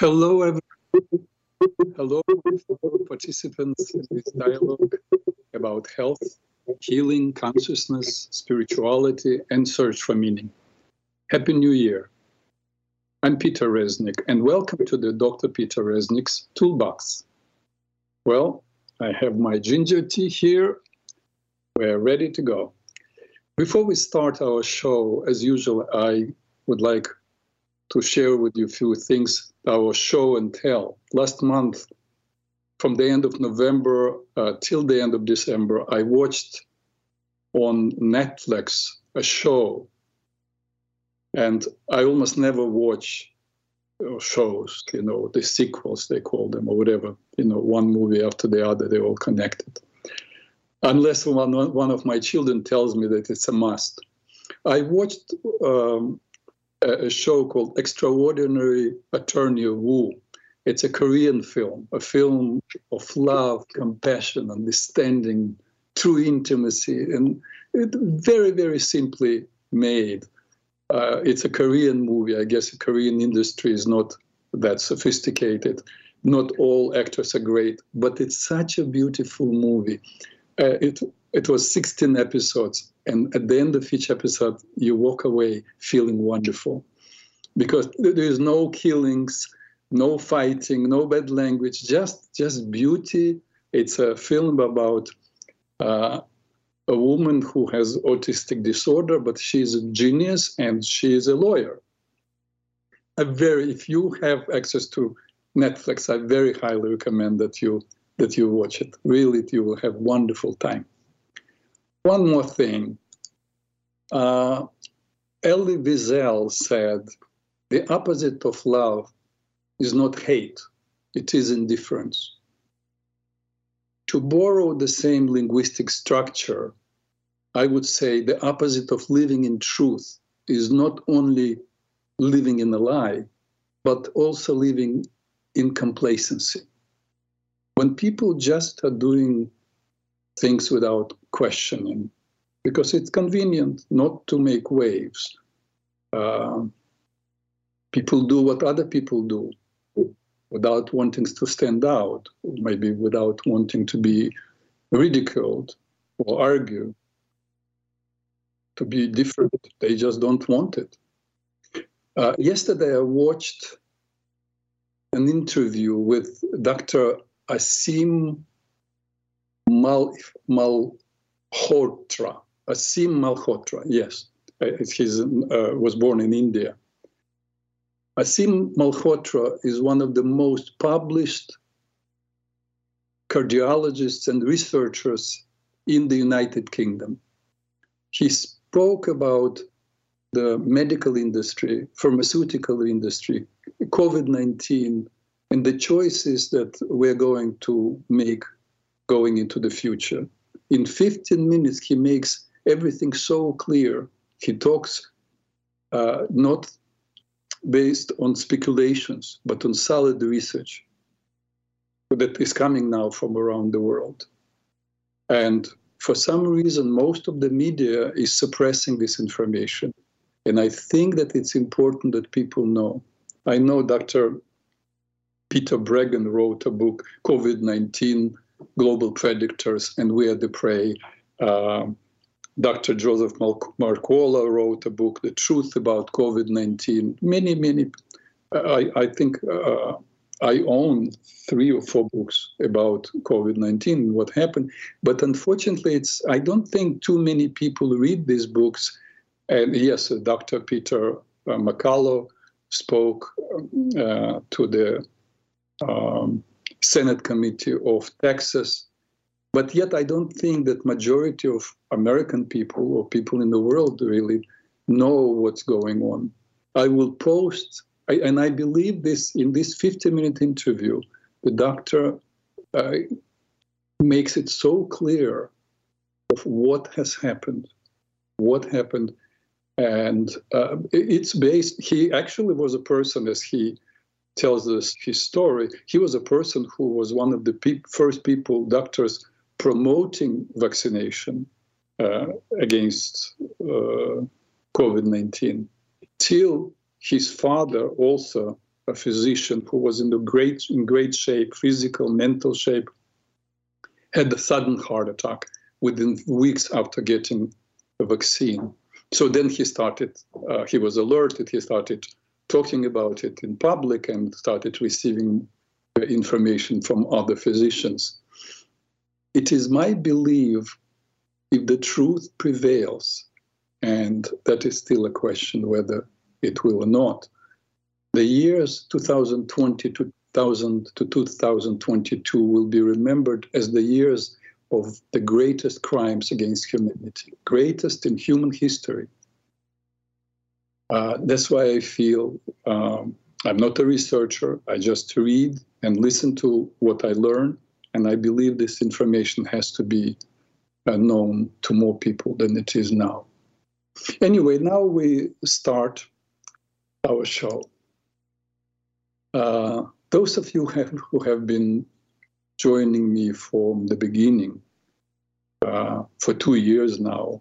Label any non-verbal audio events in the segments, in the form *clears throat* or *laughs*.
Hello, everyone. Hello, participants in this dialogue about health, healing, consciousness, spirituality, and search for meaning. Happy New Year. I'm Peter Reznik, and welcome to the Dr. Peter Reznik's Toolbox. Well, I have my ginger tea here. We're ready to go. Before we start our show, as usual, I would like to share with you a few things, our show and tell. Last month, from the end of November uh, till the end of December, I watched on Netflix a show, and I almost never watch uh, shows, you know, the sequels, they call them, or whatever, you know, one movie after the other, they're all connected. Unless one, one of my children tells me that it's a must. I watched um, a show called Extraordinary Attorney Woo. It's a Korean film, a film of love, compassion, understanding, true intimacy, and it, very, very simply made. Uh, it's a Korean movie. I guess the Korean industry is not that sophisticated. Not all actors are great, but it's such a beautiful movie. Uh, it it was 16 episodes, and at the end of each episode, you walk away feeling wonderful because there is no killings, no fighting, no bad language, just just beauty. It's a film about uh, a woman who has autistic disorder, but she's a genius and she is a lawyer. A very, if you have access to Netflix, I very highly recommend that you that you watch it. Really, you will have wonderful time. One more thing. Uh, Elie Wiesel said, the opposite of love is not hate, it is indifference. To borrow the same linguistic structure, I would say the opposite of living in truth is not only living in a lie, but also living in complacency. When people just are doing things without questioning because it's convenient not to make waves. Uh, people do what other people do without wanting to stand out, maybe without wanting to be ridiculed or argue, to be different. They just don't want it. Uh, yesterday, I watched an interview with Dr. Aseem Mal, Malhotra. Aseem Malhotra, yes. He uh, was born in India. Aseem Malhotra is one of the most published cardiologists and researchers in the United Kingdom. He spoke about the medical industry, pharmaceutical industry, COVID 19, and the choices that we're going to make going into the future. In 15 minutes, he makes everything so clear. He talks uh, not based on speculations, but on solid research that is coming now from around the world. And for some reason, most of the media is suppressing this information. And I think that it's important that people know. I know Dr. Peter Breggin wrote a book, COVID 19 Global Predators, and We Are the Prey. Uh, Dr. Joseph Mercola wrote a book, The Truth About COVID 19. Many, many, I, I think uh, I own three or four books about COVID 19, what happened. But unfortunately, it's, I don't think too many people read these books. And yes, Dr. Peter uh, McCullough spoke uh, to the um, Senate Committee of Texas but yet, I don't think that majority of American people or people in the world really know what's going on. I will post, I, and I believe this in this 50-minute interview, the doctor uh, makes it so clear of what has happened, what happened, and uh, it's based. He actually was a person, as he tells us his story. He was a person who was one of the pe- first people, doctors promoting vaccination uh, against uh, COVID 19 till his father also a physician who was in the great in great shape, physical, mental shape, had a sudden heart attack within weeks after getting the vaccine. So then he started. Uh, he was alerted. He started talking about it in public and started receiving information from other physicians. It is my belief if the truth prevails, and that is still a question whether it will or not, the years 2020 to 2000 to 2022 will be remembered as the years of the greatest crimes against humanity, greatest in human history. Uh, that's why I feel um, I'm not a researcher. I just read and listen to what I learn, and I believe this information has to be uh, known to more people than it is now. Anyway, now we start our show. Uh, those of you have, *laughs* who have been joining me from the beginning uh, for two years now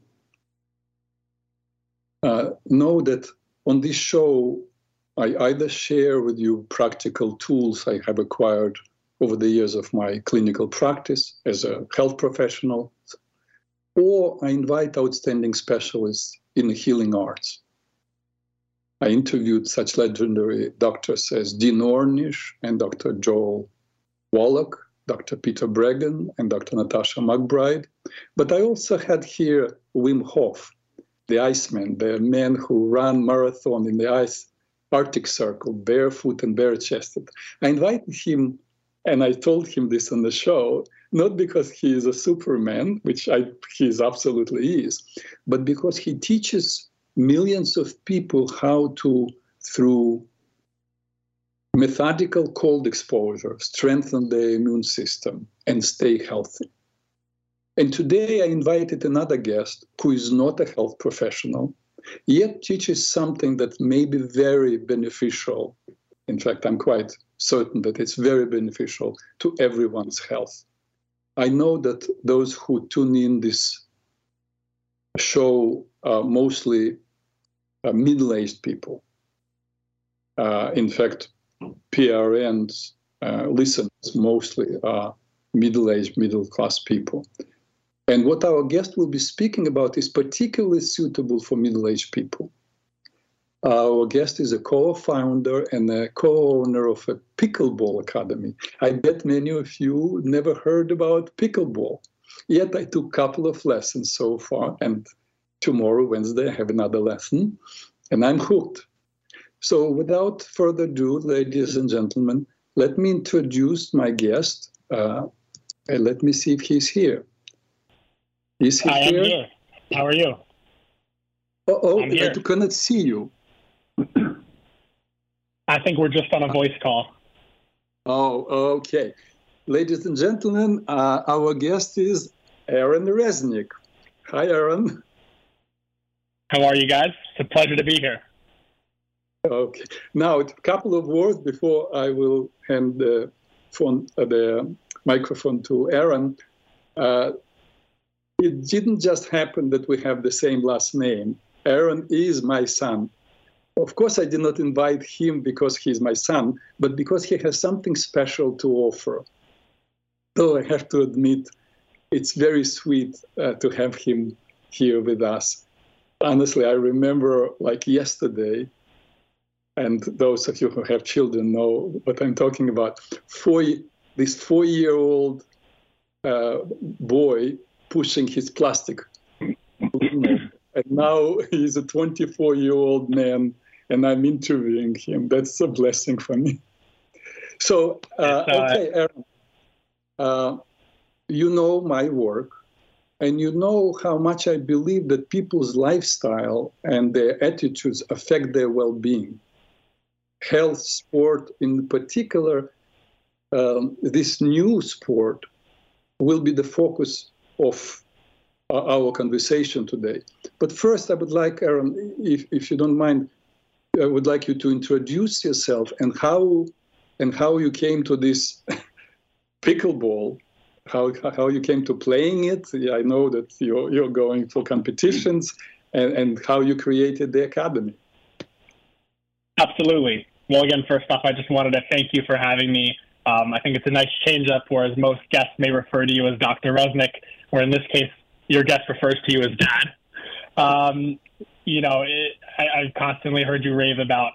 uh, know that on this show, I either share with you practical tools I have acquired over the years of my clinical practice as a health professional, or I invite outstanding specialists in the healing arts. I interviewed such legendary doctors as Dean Ornish and Dr. Joel Wallach, Dr. Peter Breggin, and Dr. Natasha McBride. But I also had here Wim Hof, the Iceman, the man who ran marathon in the ice Arctic Circle, barefoot and bare-chested. I invited him, and I told him this on the show, not because he is a superman, which I, he is absolutely is, but because he teaches millions of people how to, through methodical cold exposure, strengthen their immune system and stay healthy. And today I invited another guest who is not a health professional, yet teaches something that may be very beneficial. In fact, I'm quite certain that it's very beneficial to everyone's health. I know that those who tune in this show are mostly uh, middle-aged people. Uh, in fact, PRN's uh, listeners mostly are middle-aged, middle-class people. And what our guest will be speaking about is particularly suitable for middle-aged people. Our guest is a co-founder and a co-owner of a pickleball academy. I bet many of you never heard about pickleball. Yet I took a couple of lessons so far, and tomorrow, Wednesday, I have another lesson, and I'm hooked. So without further ado, ladies and gentlemen, let me introduce my guest, uh, and let me see if he's here. Is he I here? am here. How are you? Oh, oh I cannot see you. *clears throat* I think we're just on a voice call. Oh, okay. Ladies and gentlemen, uh, our guest is Aaron Reznik. Hi, Aaron. How are you guys? It's a pleasure to be here. Okay. Now, a couple of words before I will hand the phone, uh, the microphone to Aaron. Uh, it didn't just happen that we have the same last name. Aaron is my son. Of course, I did not invite him because he's my son, but because he has something special to offer. Though I have to admit, it's very sweet uh, to have him here with us. Honestly, I remember like yesterday, and those of you who have children know what I'm talking about. Four, this four-year-old uh, boy pushing his plastic. and now he's a 24 year old man, and I'm interviewing him. That's a blessing for me. So, uh, okay, Aaron, uh, you know my work, and you know how much I believe that people's lifestyle and their attitudes affect their well being. Health, sport, in particular, um, this new sport will be the focus of our conversation today. But first, I would like, Aaron, if, if you don't mind, I would like you to introduce yourself and how and how you came to this *laughs* pickleball, how how you came to playing it. I know that you're you're going for competitions, and, and how you created the academy. Absolutely. Well, again, first off, I just wanted to thank you for having me. Um, I think it's a nice change up, whereas most guests may refer to you as Dr. Reznik, where in this case, your guest refers to you as Dad. Um, you know, it, I, I've constantly heard you rave about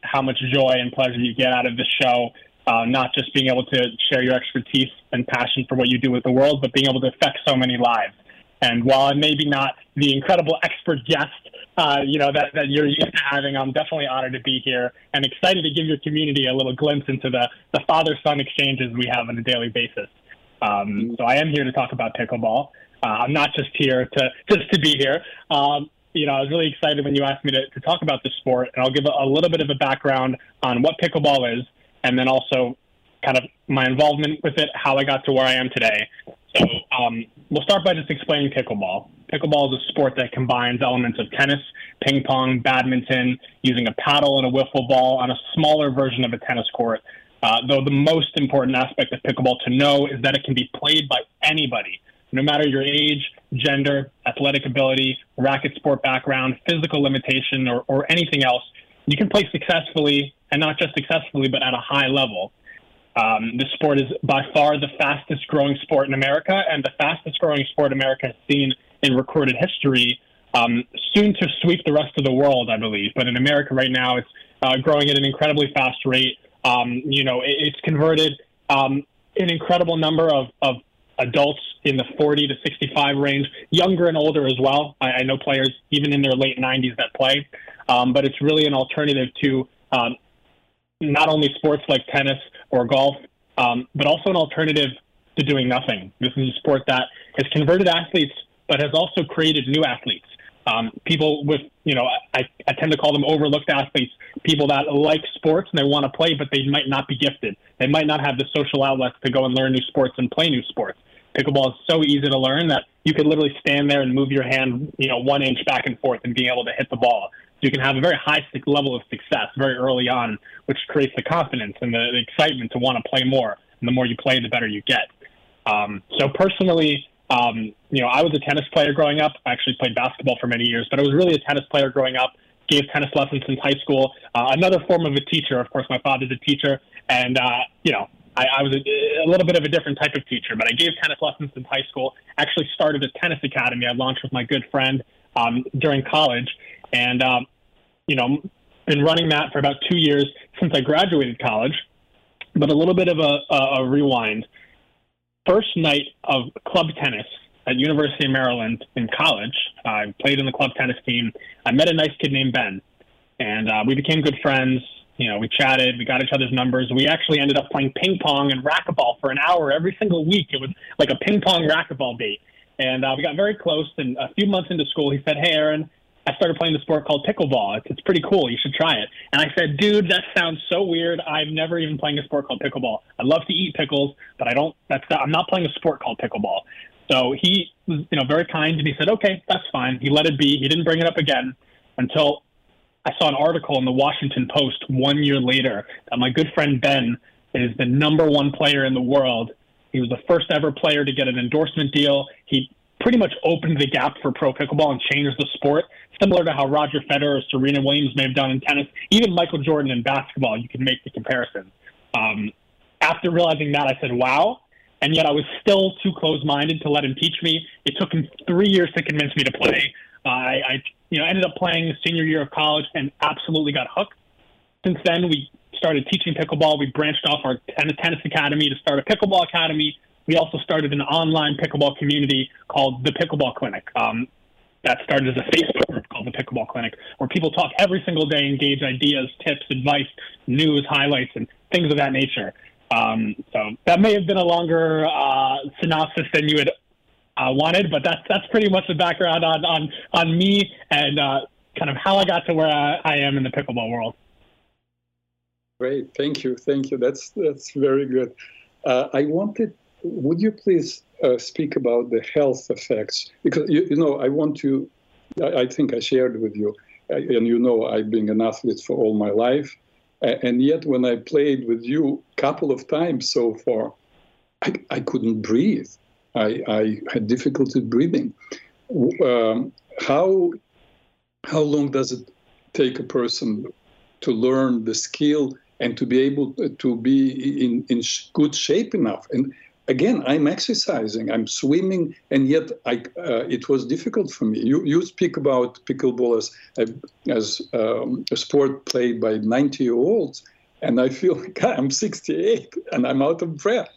how much joy and pleasure you get out of the show. Uh, not just being able to share your expertise and passion for what you do with the world, but being able to affect so many lives. And while I'm maybe not the incredible expert guest, uh, you know, that, that you're used to having, I'm definitely honored to be here and excited to give your community a little glimpse into the, the father-son exchanges we have on a daily basis. Um, so I am here to talk about pickleball. Uh, I'm not just here to just to be here. Um, you know, I was really excited when you asked me to, to talk about the sport, and I'll give a, a little bit of a background on what pickleball is, and then also kind of my involvement with it, how I got to where I am today. So um, we'll start by just explaining pickleball. Pickleball is a sport that combines elements of tennis, ping pong, badminton, using a paddle and a wiffle ball on a smaller version of a tennis court. Uh, though the most important aspect of pickleball to know is that it can be played by anybody, no matter your age, gender, athletic ability, racket sport background, physical limitation, or, or anything else. You can play successfully, and not just successfully, but at a high level. Um, sport is by far the fastest growing sport in America and the fastest growing sport America has seen in recorded history, um, soon to sweep the rest of the world, I believe. But in America right now, it's uh, growing at an incredibly fast rate. Um, you know, it, it's converted um, an incredible number of, of adults in the 40 to 65 range, younger and older as well. I, I know players even in their late 90s that play, um, but it's really an alternative to um, not only sports like tennis or golf, um, but also an alternative to doing nothing. This is a sport that has converted athletes, but has also created new athletes. Um, people with, you know, I, I tend to call them overlooked athletes, people that like sports and they want to play, but they might not be gifted. They might not have the social outlets to go and learn new sports and play new sports. Pickleball is so easy to learn that you could literally stand there and move your hand, you know, one inch back and forth and being able to hit the ball. So you can have a very high level of success very early on, which creates the confidence and the, the excitement to want to play more. And the more you play, the better you get. Um, so personally, um, you know, I was a tennis player growing up. I actually played basketball for many years, but I was really a tennis player growing up. Gave tennis lessons since high school. Uh, another form of a teacher, of course, my father's a teacher, and uh, you know, I, I was a, a, little bit of a different type of teacher, but I gave tennis lessons in high school. Actually, started a tennis academy I launched with my good friend um, during college, and um, you know, been running that for about two years since I graduated college. But a little bit of a, a, a rewind. First night of club tennis at University of Maryland in college, I played in the club tennis team. I met a nice kid named Ben, and uh, we became good friends you know, we chatted, we got each other's numbers. We actually ended up playing ping pong and racquetball for an hour every single week. It was like a ping pong racquetball date. And uh, we got very close. And a few months into school, he said, Hey, Aaron, I started playing the sport called pickleball. It's, it's pretty cool. You should try it. And I said, Dude, that sounds so weird. I'm never even playing a sport called pickleball. I love to eat pickles, but I don't, that's not, I'm not playing a sport called pickleball. So he was, you know, very kind and he said, Okay, that's fine. He let it be. He didn't bring it up again until I saw an article in the Washington Post one year later that my good friend Ben is the number one player in the world. He was the first ever player to get an endorsement deal. He pretty much opened the gap for pro pickleball and changed the sport, similar to how Roger Federer or Serena Williams may have done in tennis. Even Michael Jordan in basketball, you can make the comparison. Um, after realizing that, I said, wow. And yet I was still too close minded to let him teach me. It took him three years to convince me to play. Uh, I, I you know, ended up playing the senior year of college and absolutely got hooked. Since then, we started teaching pickleball. We branched off our tennis, tennis academy to start a pickleball academy. We also started an online pickleball community called the Pickleball Clinic. Um, that started as a Facebook group called the Pickleball Clinic, where people talk every single day, engage ideas, tips, advice, news, highlights, and things of that nature. Um, so that may have been a longer uh, synopsis than you had uh, wanted, but that's that's pretty much the background on on on me and uh, kind of how I got to where I, I am in the pickleball world. Great, thank you, thank you. That's that's very good. Uh, I wanted, would you please uh, speak about the health effects? Because you, you know, I want to. I, I think I shared with you, uh, and you know, I've been an athlete for all my life, and yet when I played with you a couple of times so far, I, I couldn't breathe. I, I had difficulty breathing. Um, how how long does it take a person to learn the skill and to be able to be in, in good shape enough. And again, I'm exercising, I'm swimming, and yet I, uh, it was difficult for me. You, you speak about pickleball as, as um, a sport played by 90 year olds, and I feel *laughs* like I'm 68 and I'm out of breath.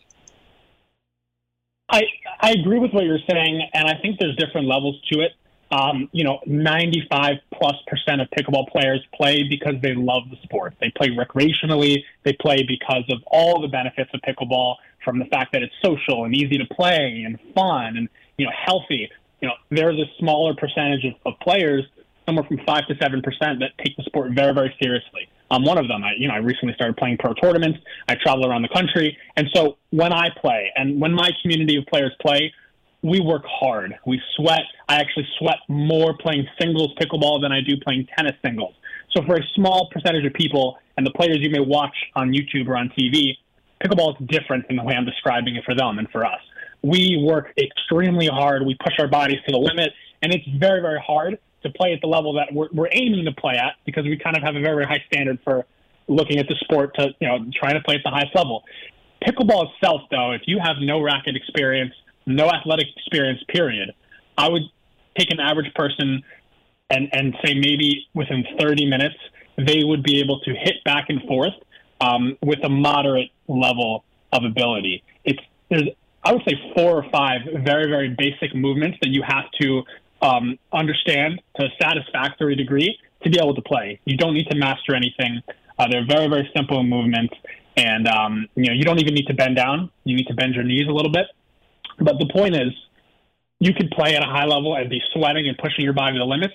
I, I agree with what you're saying, and I think there's different levels to it. Um, you know, 95 plus percent of pickleball players play because they love the sport. They play recreationally. They play because of all the benefits of pickleball, from the fact that it's social and easy to play and fun and you know healthy. You know, there's a smaller percentage of, of players, somewhere from five to seven percent, that take the sport very, very seriously. I'm one of them. I, you know, I recently started playing pro tournaments. I travel around the country, and so when I play and when my community of players play, we work hard. We sweat. I actually sweat more playing singles pickleball than I do playing tennis singles. So for a small percentage of people and the players you may watch on YouTube or on TV, pickleball is different in the way I'm describing it for them and for us. We work extremely hard. We push our bodies to the limit, and it's very, very hard to play at the level that we're, we're aiming to play at because we kind of have a very, very high standard for looking at the sport to, you know, trying to play at the highest level. Pickleball itself, though, if you have no racket experience, no athletic experience, period, I would take an average person and, and say maybe within 30 minutes, they would be able to hit back and forth um, with a moderate level of ability. It's there's I would say four or five very very basic movements that you have to um, understand to a satisfactory degree to be able to play. You don't need to master anything. Uh, they're very very simple movements, and um, you know you don't even need to bend down. You need to bend your knees a little bit. But the point is, you could play at a high level and be sweating and pushing your body to the limits,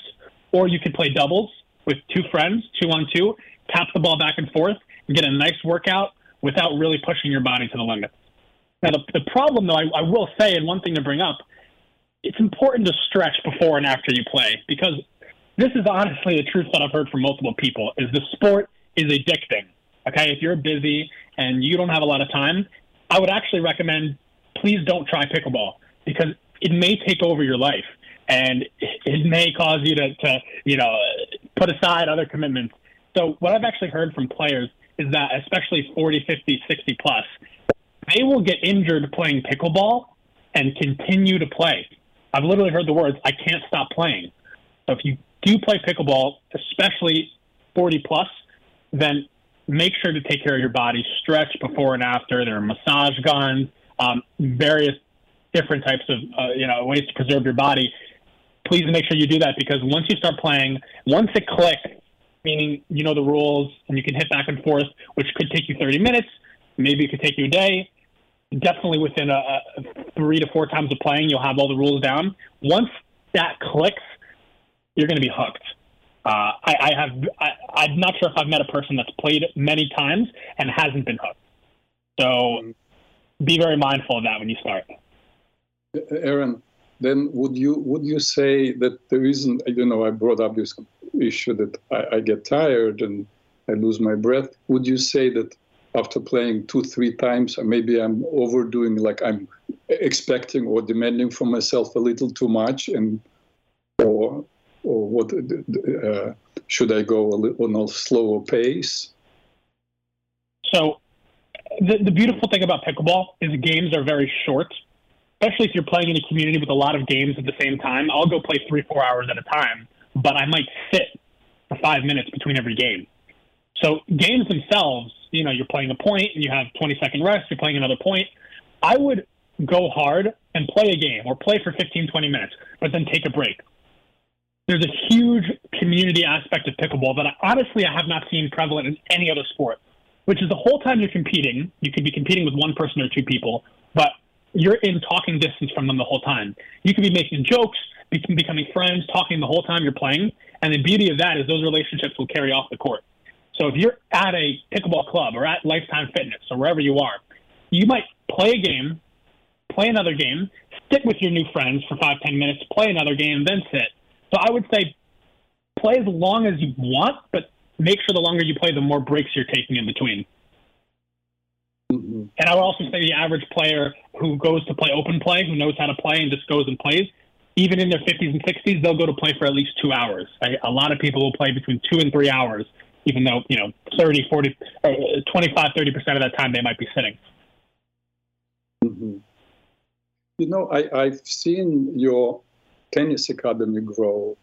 or you could play doubles with two friends, two on two, tap the ball back and forth, and get a nice workout without really pushing your body to the limits. Now, the, the problem, though, I, I will say, and one thing to bring up, it's important to stretch before and after you play because this is honestly the truth that I've heard from multiple people is the sport is addicting. Okay, if you're busy and you don't have a lot of time, I would actually recommend please don't try pickleball because it may take over your life and it may cause you to, to you know, put aside other commitments. So what I've actually heard from players is that especially 40, 50, 60 plus, they will get injured playing pickleball and continue to play. I've literally heard the words, I can't stop playing. So if you do play pickleball, especially 40 plus, then make sure to take care of your body, stretch before and after. There are massage guns, um, various different types of uh, you know ways to preserve your body. Please make sure you do that because once you start playing, once it clicks, meaning you know the rules and you can hit back and forth, which could take you 30 minutes, maybe it could take you a day. Definitely within a, a three to four times of playing, you'll have all the rules down. Once that clicks, you're going to be hooked. Uh, I, I have. I, am not sure if I've met a person that's played many times and hasn't been hooked. So be very mindful of that when you start. Aaron, then would you would you say that the reason you know I brought up this issue that I, I get tired and I lose my breath? Would you say that after playing two three times, maybe I'm overdoing, like I'm expecting or demanding from myself a little too much, and or or what uh, should I go a little on a slower pace? So the, the beautiful thing about pickleball is games are very short, especially if you're playing in a community with a lot of games at the same time. I'll go play three, four hours at a time, but I might sit for five minutes between every game. So games themselves, you know, you're playing a point and you have 20 second rest, you're playing another point. I would go hard and play a game or play for 15, 20 minutes, but then take a break. There's a huge community aspect of pickleball that I, honestly I have not seen prevalent in any other sport which is the whole time you're competing, you could be competing with one person or two people, but you're in talking distance from them the whole time. You could be making jokes, be, becoming friends, talking the whole time you're playing. And the beauty of that is those relationships will carry off the court. So if you're at a pickleball club or at Lifetime Fitness or wherever you are, you might play a game, play another game, stick with your new friends for five, ten minutes, play another game, then sit. So I would say play as long as you want, but make sure the longer you play, the more breaks you're taking in between. Mm-hmm. And I would also say the average player who goes to play open play, who knows how to play and just goes and plays, even in their 50s and 60s, they'll go to play for at least two hours. I, a lot of people will play between two and three hours even though, you know, 30, 40, uh, 25, 30% of that time they might be sitting. Mm-hmm. You know, I, I've seen your tennis academy grow,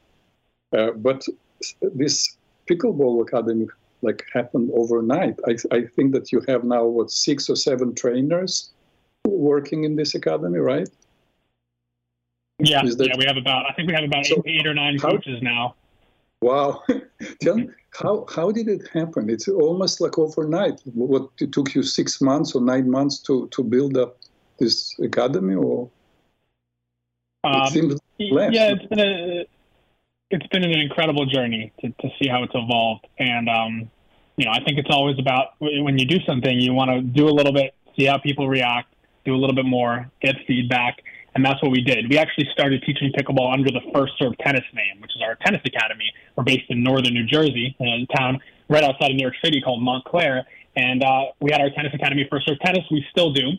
uh, but this pickleball academy like happened overnight. I, I think that you have now what six or seven trainers working in this academy, right? Yeah, that, yeah, we have about I think we have about so eight, eight, or nine how, coaches now. Wow, *laughs* tell me how how did it happen? It's almost like overnight. What it took you six months or nine months to to build up this academy, or um, it seems less. yeah, it's been a it's been an incredible journey to, to see how it's evolved. And, um, you know, I think it's always about when you do something, you want to do a little bit, see how people react, do a little bit more, get feedback. And that's what we did. We actually started teaching pickleball under the First Serve Tennis name, which is our tennis academy. We're based in northern New Jersey, in a town right outside of New York City called Montclair. And uh, we had our tennis academy, First Serve Tennis. We still do.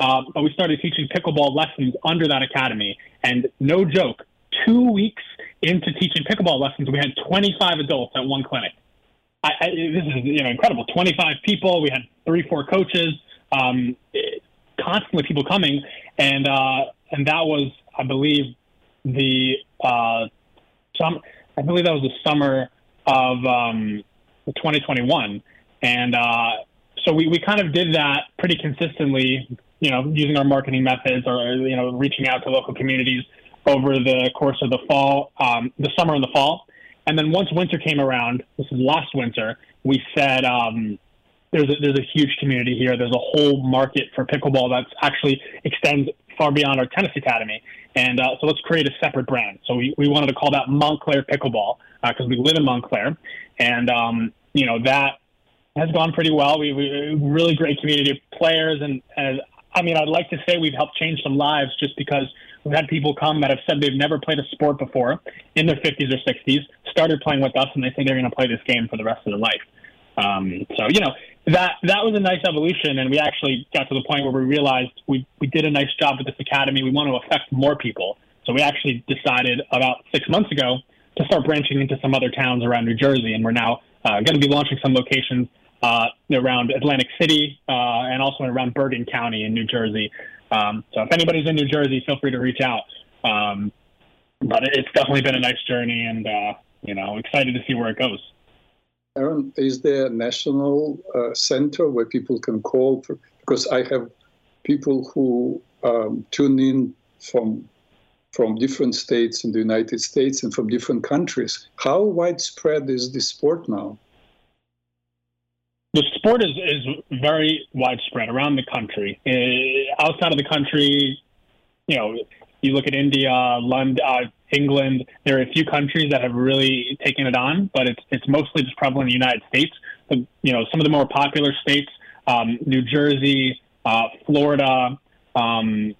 Uh, but we started teaching pickleball lessons under that academy. And no joke, two weeks into teaching pickleball lessons, we had 25 adults at one clinic. I, I, this is you know incredible. 25 people. We had three, four coaches. Um, constantly people coming, and uh, and that was, I believe, the uh. I believe that was the summer of um, 2021, and uh, so we, we kind of did that pretty consistently. You know, using our marketing methods or you know reaching out to local communities over the course of the fall, um, the summer and the fall. And then once winter came around, this is last winter, we said um, there's a, there's a huge community here. There's a whole market for pickleball that actually extends far beyond our tennis academy. And uh, so let's create a separate brand. So we, we wanted to call that Montclair Pickleball because uh, we live in Montclair. And, um, you know, that has gone pretty well. We, we really great community of players. And, and I mean, I'd like to say we've helped change some lives just because We've had people come that have said they've never played a sport before in their 50s or 60s, started playing with us, and they say they're going to play this game for the rest of their life. Um, so you know that that was a nice evolution, and we actually got to the point where we realized we we did a nice job with this academy. We want to affect more people, so we actually decided about six months ago to start branching into some other towns around New Jersey, and we're now uh, going to be launching some locations uh, around Atlantic City uh, and also around Bergen County in New Jersey. Um, so if anybody's in New Jersey, feel free to reach out. Um, but it's definitely been a nice journey, and uh, you know, excited to see where it goes. Aaron, is there a national uh, center where people can call? For, because I have people who um, tune in from from different states in the United States and from different countries. How widespread is this sport now? The sport is, is very widespread around the country. Uh, outside of the country, you know, you look at India, London, uh, England. There are a few countries that have really taken it on, but it's it's mostly just prevalent in the United States. You know, some of the more popular states, um, New Jersey, uh, Florida, um,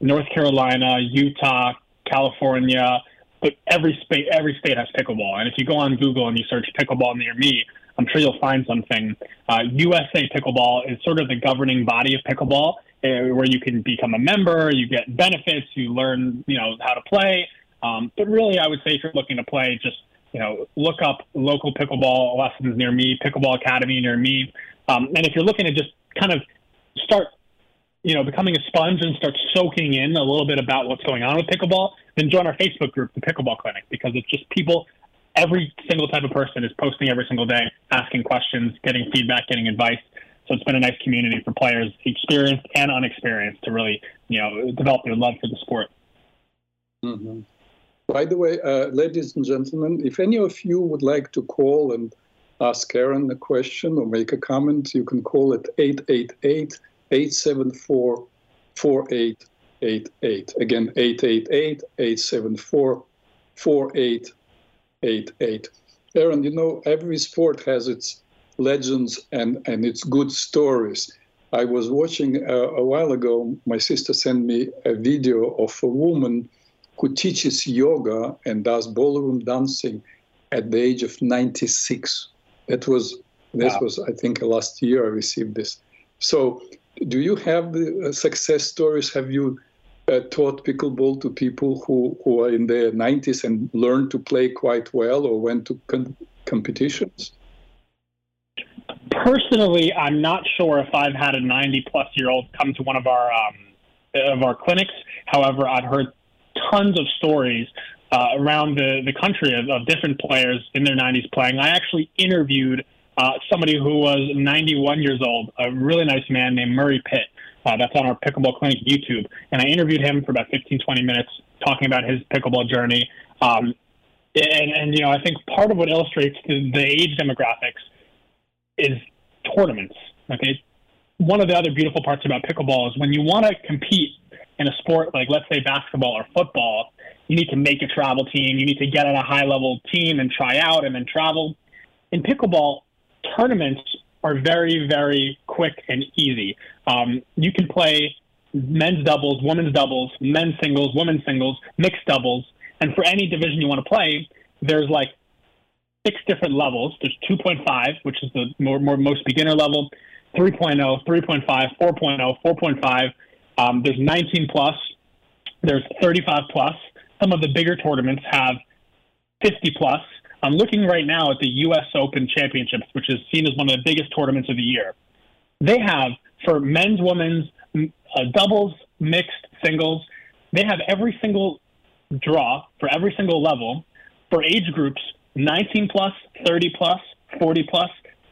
North Carolina, Utah, California. But every state every state has pickleball, and if you go on Google and you search pickleball near me, I'm sure you'll find something. Uh, USA Pickleball is sort of the governing body of pickleball, uh, where you can become a member, you get benefits, you learn, you know, how to play. Um, but really, I would say if you're looking to play, just you know, look up local pickleball lessons near me, pickleball academy near me, um, and if you're looking to just kind of start, you know, becoming a sponge and start soaking in a little bit about what's going on with pickleball, then join our Facebook group, the Pickleball Clinic, because it's just people every single type of person is posting every single day, asking questions, getting feedback, getting advice. So it's been a nice community for players, experienced and unexperienced, to really, you know, develop their love for the sport. Mm-hmm. By the way, uh, ladies and gentlemen, if any of you would like to call and ask Aaron a question or make a comment, you can call at 888 874 4888. Again, 888 874 4888 eight eight. Aaron, you know, every sport has its legends and, and its good stories. I was watching uh, a while ago, my sister sent me a video of a woman who teaches yoga and does ballroom dancing at the age of 96. That was, this wow. was, I think, last year I received this. So, do you have the uh, success stories? Have you uh, taught pickleball to people who, who are in their 90s and learned to play quite well or went to competitions? personally, I'm not sure if I've had a 90 plus year old come to one of our um, of our clinics. However, I've heard tons of stories uh, around the, the country of, of, different players in their 90s playing. I actually interviewed uh, somebody who was 91 years old, a really nice man named Murray Pitt. Uh, that's on our Pickleball Clinic YouTube. And I interviewed him for about 15, 20 minutes talking about his pickleball journey. Um, and, and, you know, I think part of what illustrates the, the age demographics is tournaments. Okay. One of the other beautiful parts about pickleball is when you want to compete in a sport like, let's say, basketball or football, you need to make a travel team. You need to get on a high level team and try out and then travel. In pickleball, tournaments are very, very quick and easy. Um, you can play men's doubles, women's doubles, men's singles, women's singles, mixed doubles. And for any division you want to play, there's like six different levels. There's 2.5, which is the more, more most beginner level, 3.0, 3.5, 4.0, 4.5. Um, there's 19 plus. There's 35 plus. Some of the bigger tournaments have 50 plus. I'm looking right now at the U.S. Open Championships, which is seen as one of the biggest tournaments of the year. They have for men's, women's, uh, doubles, mixed, singles. They have every single draw for every single level for age groups 19 plus, 30 plus, 40 plus,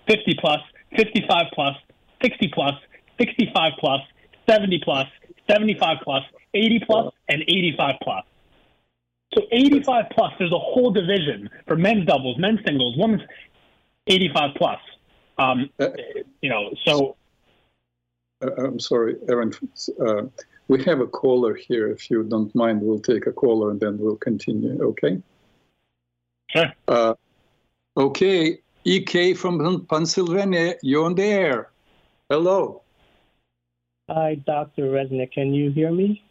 50 plus, 55 plus, 60 plus, 65 plus, 70 plus, 75 plus, 80 plus, and 85 plus. So 85 plus, there's a whole division for men's doubles, men's singles, women's 85 plus. Um, uh, you know, so. Uh, I'm sorry, Aaron. Uh, we have a caller here. If you don't mind, we'll take a caller and then we'll continue. Okay. Sure. Uh, okay, EK from Pennsylvania, you're on the air. Hello. Hi, Dr. Reznik. Can you hear me?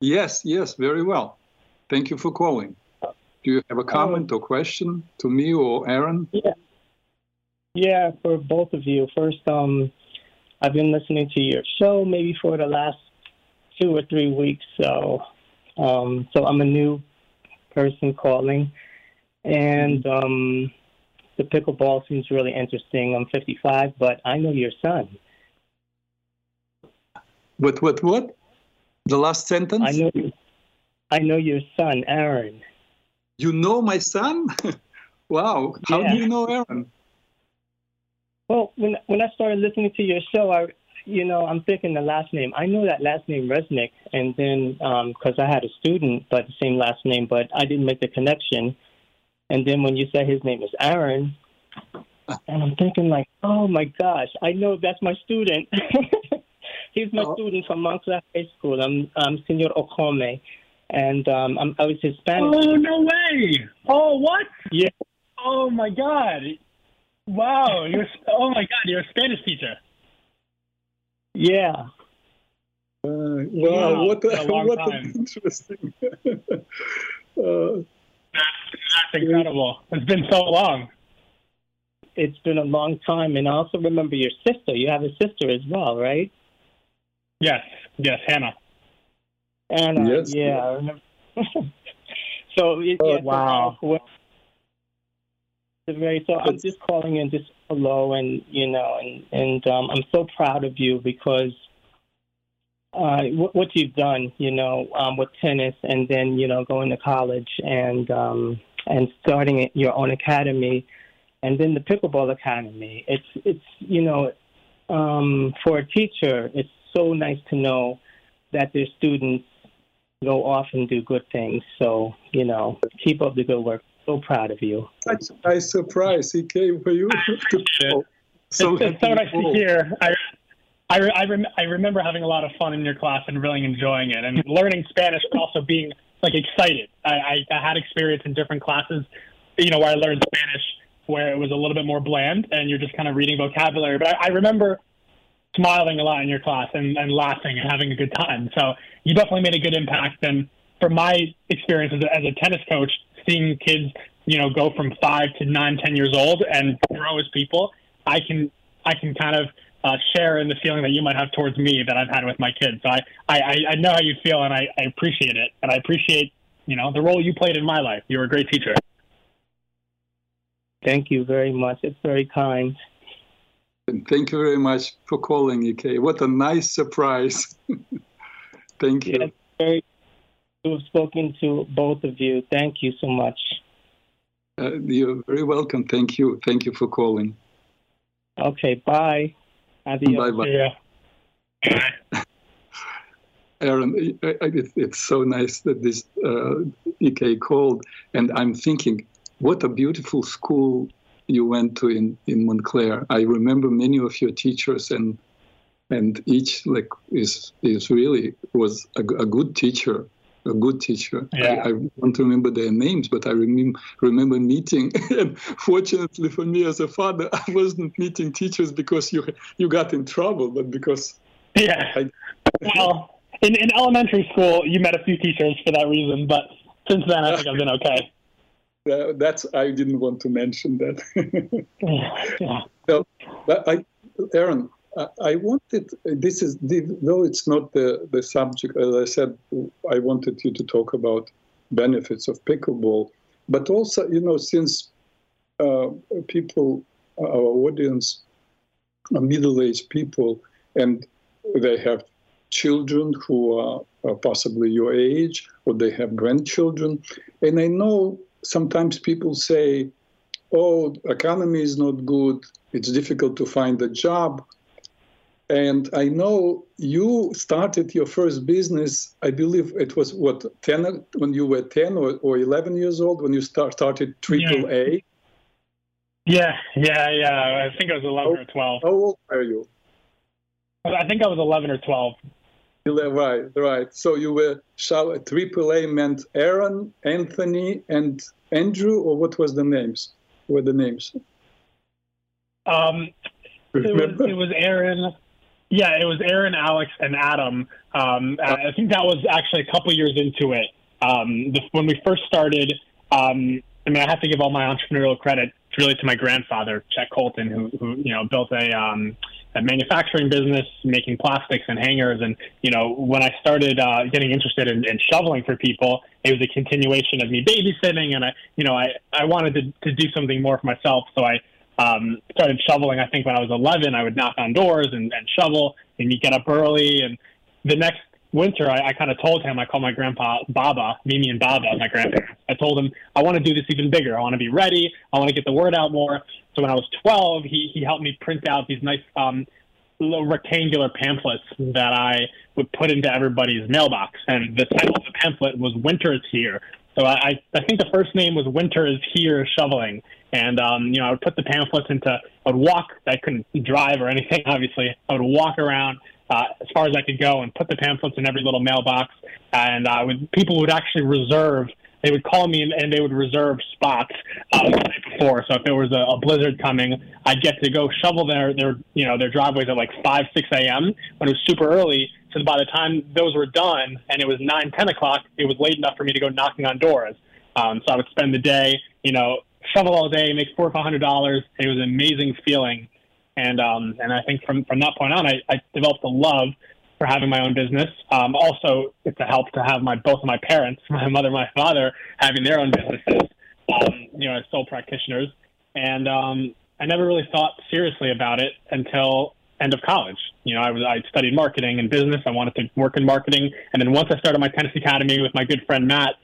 Yes, yes, very well. Thank you for calling. Do you have a comment or question to me or Aaron? Yeah. Yeah, for both of you. First, um, I've been listening to your show maybe for the last two or three weeks. So, um, so I'm a new person calling, and um, the pickleball seems really interesting. I'm 55, but I know your son. What? What? What? The last sentence. I know. I know your son, Aaron. You know my son? *laughs* wow. How yeah. do you know Aaron? Well, when when I started listening to your show, I you know, I'm thinking the last name. I know that last name Reznik, and then because um, I had a student by the same last name, but I didn't make the connection. And then when you said his name is Aaron, and I'm thinking like, oh my gosh, I know that's my student. *laughs* He's my oh. student from Montclair High School. I'm, I'm Senor Okome, and um, I'm, I was Hispanic. Oh no way! Oh what? Yeah. Oh my God! Wow! You're oh my God! You're a Spanish teacher. Yeah. Uh, wow, wow, what a, what an interesting. *laughs* uh, that's, that's incredible. It's been so long. It's been a long time, and I also remember your sister. You have a sister as well, right? Yes, yes, Hannah. Anna, yes. yeah, I remember. *laughs* so, it, oh, yeah, wow. So, very, so I'm just calling in just hello, and you know, and and um, I'm so proud of you because uh, what, what you've done, you know, um, with tennis, and then you know, going to college and um, and starting your own academy, and then the pickleball academy. It's it's you know, um, for a teacher, it's so nice to know that their students go off and do good things. So, you know, keep up the good work. So proud of you. Such a nice surprise. He came for you. so, it's, so nice to hear. I, I, I, rem- I remember having a lot of fun in your class and really enjoying it and learning Spanish, but also being like excited. I, I, I had experience in different classes, you know, where I learned Spanish where it was a little bit more bland and you're just kind of reading vocabulary. But I, I remember smiling a lot in your class and, and laughing and having a good time. So you definitely made a good impact. And from my experience as a, as a tennis coach, seeing kids, you know, go from five to nine, ten years old and grow as people, I can I can kind of uh, share in the feeling that you might have towards me that I've had with my kids. So I, I, I know how you feel and I, I appreciate it. And I appreciate, you know, the role you played in my life. You were a great teacher. Thank you very much. It's very kind. And thank you very much for calling, EK. What a nice surprise. *laughs* thank you. very, we've spoken to both of you. Thank you so much. Uh, you're very welcome. Thank you. Thank you for calling. Okay, bye. Adios. Bye bye. Yeah. Aaron, it's so nice that this uh, EK called, and I'm thinking, what a beautiful school you went to in, in Montclair. I remember many of your teachers, and and each like is is really was a, a good teacher, a good teacher. Yeah. I, I don't remember their names, but I remember remember meeting. *laughs* and fortunately for me as a father, *laughs* I wasn't meeting teachers because you you got in trouble, but because *laughs* Yeah. I- well, in, in elementary school, you met a few teachers for that reason, but since then, I think I've been okay. uh, that's I didn't want to mention that. Yeah. But I, Aaron, I, wanted this is though it's not the the subject. As I said, I wanted you to talk about benefits of pickleball, but also you know since uh, people, our audience, are middle-aged people, and they have children who are, are possibly your age, or they have grandchildren, and I know sometimes people say, "Oh, economy is not good." it's difficult to find a job. And I know you started your first business, I believe it was what, 10, when you were 10 or, or 11 years old, when you start, started Triple A. Yeah, yeah, yeah. I think I was 11 or 12. How old are you? I think I was 11 or 12. Ele- Right, right. So you were, Triple A meant Aaron, Anthony, and Andrew, or what was the names? Were the names? Um, it was, it was Aaron. Yeah, it was Aaron, Alex, and Adam. Um, I think that was actually a couple years into it. Um, the, when we first started, um, I mean, I have to give all my entrepreneurial credit really to my grandfather, Chet Colton, who, who you know built a, um, a manufacturing business making plastics and hangers. And you know, when I started uh, getting interested in, in shoveling for people, it was a continuation of me babysitting, and I, you know, I I wanted to to do something more for myself, so I um, started shoveling. I think when I was 11, I would knock on doors and, and shovel, and you get up early. And the next winter, I, I kind of told him, I called my grandpa Baba, Mimi and Baba, my grandparents. I told him, I want to do this even bigger. I want to be ready. I want to get the word out more. So when I was 12, he, he helped me print out these nice um, little rectangular pamphlets that I would put into everybody's mailbox. And the title of the pamphlet was Winter is Here. So I, I I think the first name was Winter is Here Shoveling. And, um, you know, I would put the pamphlets into, I would walk, I couldn't drive or anything, *laughs* obviously. I would walk around uh, as far as I could go and put the pamphlets in every little mailbox. And uh, would, people would actually reserve, they would call me and, they would reserve spots uh, the night before. So if there was a, a blizzard coming, I'd get to go shovel their, their, you know, their driveways at like 5, 6 a.m. when it was super early. So by the time those were done and it was 9, 10 o'clock, it was late enough for me to go knocking on doors. Um, so I would spend the day, you know, shovel all day, make four or five hundred dollars. It was an amazing feeling, and um, and I think from from that point on, I, I developed a love for having my own business. Um, also, it's a help to have my both of my parents, *laughs* my mother, and my father, having their own businesses, um, you know, as sole practitioners. And um, I never really thought seriously about it until end of college. You know, I was I studied marketing and business. I wanted to work in marketing, and then once I started my tennis academy with my good friend Matt,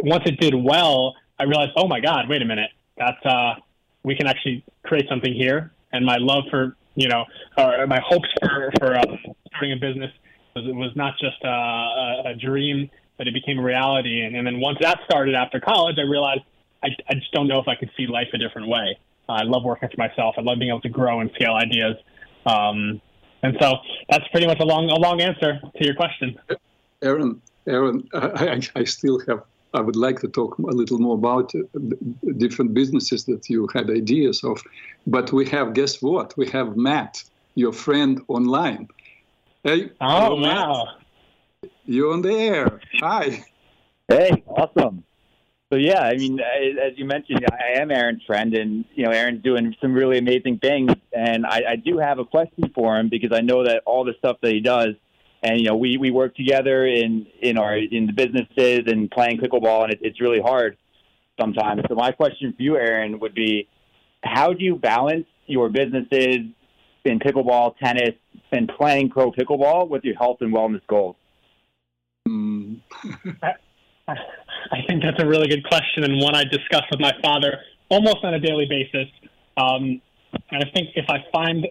once it did well, I realized, oh my God, wait a minute, that's uh, we can actually create something here. And my love for you know, or my hopes for for uh, starting a business was was not just uh, a, a dream, but it became a reality. And, and then once that started after college, I realized I, I just don't know if I could see life a different way. I love working for myself. I love being able to grow and scale ideas. Um, and so that's pretty much a long a long answer to your question. Aaron, Aaron, I, I still have. I would like to talk a little more about uh, different businesses that you had ideas of, but we have. Guess what? We have Matt, your friend online. Hey, Oh hello, Matt. wow! You're on the air. Hi. Hey, awesome. So yeah, I mean, as you mentioned, I am Aaron's friend, and you know, Aaron's doing some really amazing things. And I, I do have a question for him because I know that all the stuff that he does, and you know, we we work together in in our in the businesses and playing pickleball, and it, it's really hard sometimes. So my question for you, Aaron, would be, how do you balance your businesses in pickleball, tennis, and playing pro pickleball with your health and wellness goals? Mm. *laughs* I think that's a really good question and one I discuss with my father almost on a daily basis. Um, and I think if I find,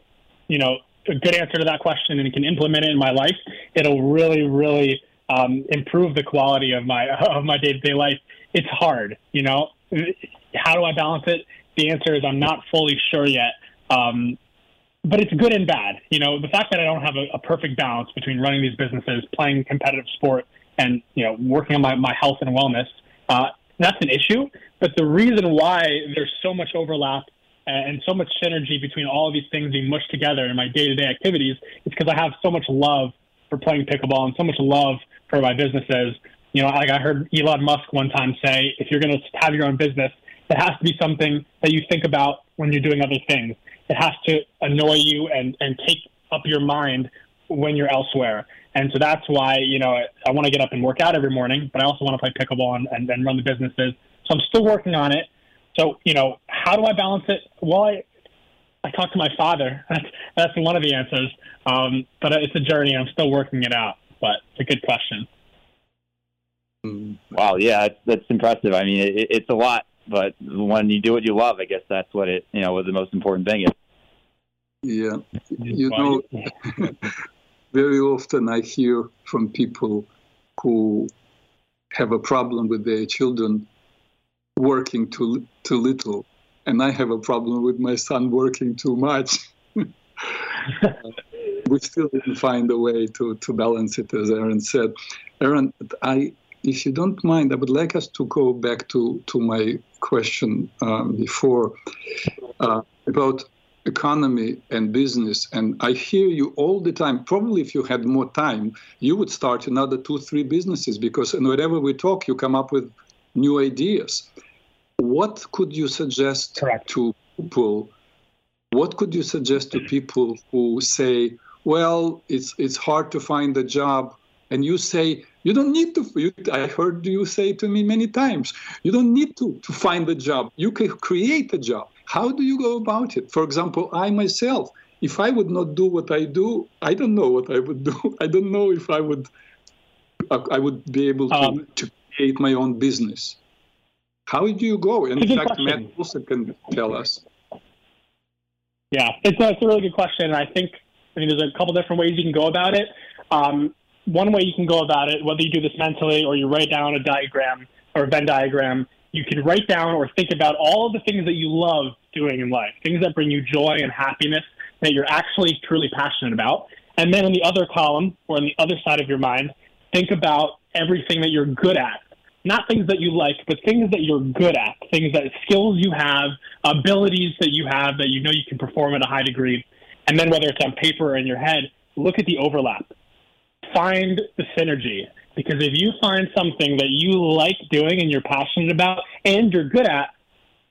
you know, a good answer to that question and can implement it in my life, it'll really, really um, improve the quality of my *laughs* of my day to day life. It's hard, you know. How do I balance it? The answer is I'm not fully sure yet. Um, but it's good and bad. You know, the fact that I don't have a, a perfect balance between running these businesses, playing competitive sport, and you know, working on my, my health and wellness, uh, that's an issue. But the reason why there's so much overlap and so much synergy between all of these things being mushed together in my day-to-day activities is because I have so much love for playing pickleball and so much love for my businesses. You know, like I heard Elon Musk one time say, if you're going to have your own business, it has to be something that you think about when you're doing other things. It has to annoy you and, and take up your mind when you're elsewhere. And so that's why, you know, I want to get up and work out every morning, but I also want to play pickleball and, and, and run the businesses. So I'm still working on it. So, you know, how do I balance it? Well, I, I talk to my father. That's, *laughs* that's one of the answers. Um, but it's a journey. I'm still working it out. But it's a good question. Wow. Yeah, that's, that's impressive. I mean, it, it's a lot, but when you do what you love, I guess that's what it, you know, what the most important thing is. Yeah. You know, *laughs* very often I hear from people who have a problem with their children working too too little, and I have a problem with my son working too much. *laughs* we still didn't find a way to, to balance it, as Aaron said. Aaron, I, if you don't mind, I would like us to go back to, to my question um, before uh, about economy and business. And I hear you all the time. Probably if you had more time, you would start another two, three businesses because and whenever we talk, you come up with new ideas. What could you suggest Correct. to people? What could you suggest to people who say, well, it's it's hard to find a job, and you say you don't need to. You, I heard you say to me many times, you don't need to to find a job. You can create a job. How do you go about it? For example, I myself, if I would not do what I do, I don't know what I would *laughs* do. I don't know if I would I would be able to, Um, to create my own business. How do you go? In It's a good fact, question. Matt Wilson can tell us. Yeah, it's a, it's a really good question. And I think I mean, there's a couple different ways you can go about it. Um, one way you can go about it, whether you do this mentally or you write down a diagram or a Venn diagram, you can write down or think about all of the things that you love doing in life, things that bring you joy and happiness that you're actually truly passionate about. And then in the other column or on the other side of your mind, think about everything that you're good at. Not things that you like, but things that you're good at, things that skills you have, abilities that you have that you know you can perform at a high degree. And then whether it's on paper or in your head, look at the overlap. Find the synergy. Because if you find something that you like doing and you're passionate about and you're good at,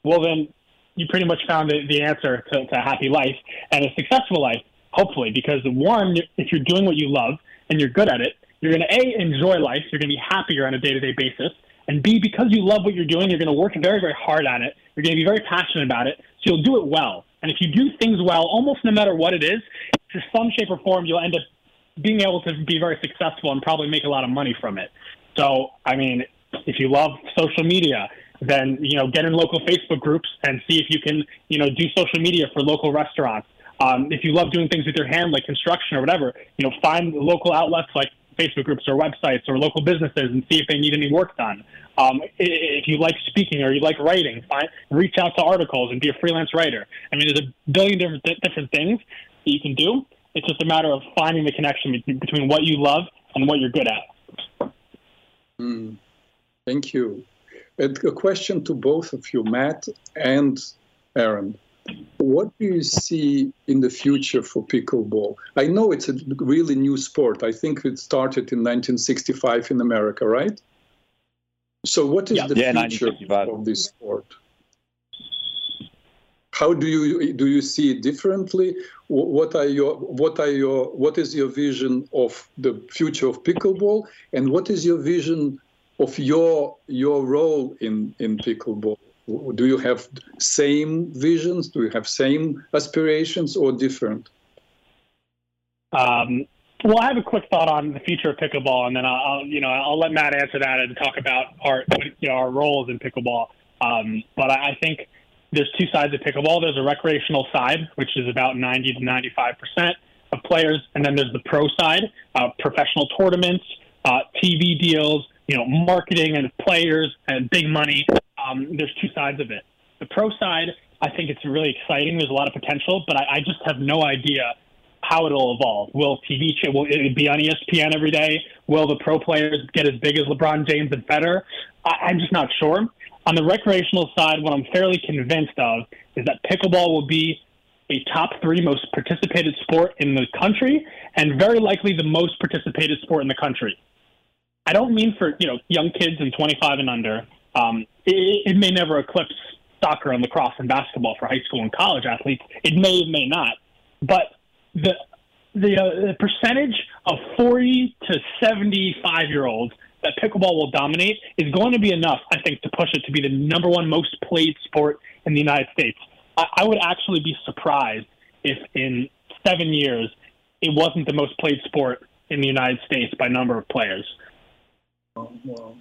well, then you pretty much found the, the answer to, to a happy life and a successful life, hopefully. Because one, if you're doing what you love and you're good at it, you're going to A, enjoy life, you're going to be happier on a day to day basis. And B, because you love what you're doing, you're going to work very, very hard at it. You're going to be very passionate about it. So you'll do it well. And if you do things well, almost no matter what it is, to some shape or form, you'll end up being able to be very successful and probably make a lot of money from it. So, I mean, if you love social media, then you know get in local Facebook groups and see if you can you know do social media for local restaurants. Um, if you love doing things with your hand, like construction or whatever, you know, find local outlets like Facebook groups or websites or local businesses and see if they need any work done. Um, if you like speaking or you like writing, find, reach out to articles and be a freelance writer. I mean, there's a billion different different things that you can do. It's just a matter of finding the connection between- what you love and what you're good at. Hmm. Thank you. A question to both of you, Matt and Aaron. What do you see in the future for pickleball? I know it's a really new sport. I think it started in 1965 in America, right? So, what is Yeah. the Yeah, future of this sport? How do you do you see it differently? What are your what are your what is your vision of the future of pickleball, and what is your vision of your your role in in pickleball? Do you have same visions? Do you have same aspirations or different? Um, well, I have a quick thought on the future of pickleball, and then I'll, you know I'll let Matt answer that and talk about our you know our roles in pickleball. Um, but I think there's two sides of pickleball. There's a recreational side, which is about 90 to 95 percent of players, and then there's the pro side, uh, professional tournaments, uh, TV deals, you know, marketing and players and big money. Um, there's two sides of it. The pro side, I think it's really exciting. There's a lot of potential, but I, I just have no idea how it'll evolve. Will TV will it be on ESPN every day? Will the pro players get as big as LeBron James and Federer? I, I'm just not sure. On the recreational side, what I'm fairly convinced of is that pickleball will be a top three most participated sport in the country and very likely the most participated sport in the country. I don't mean for you know young kids and 25 and under. Um, it, it may never eclipse soccer and lacrosse and basketball for high school and college athletes. It may, it may not. But the the, uh, the percentage of 40 to 75 year olds that pickleball will dominate is going to be enough, I think, to push it to be the number one most played sport in the United States. I, I would actually be surprised if in seven years it wasn't the most played sport in the United States by number of players. Well,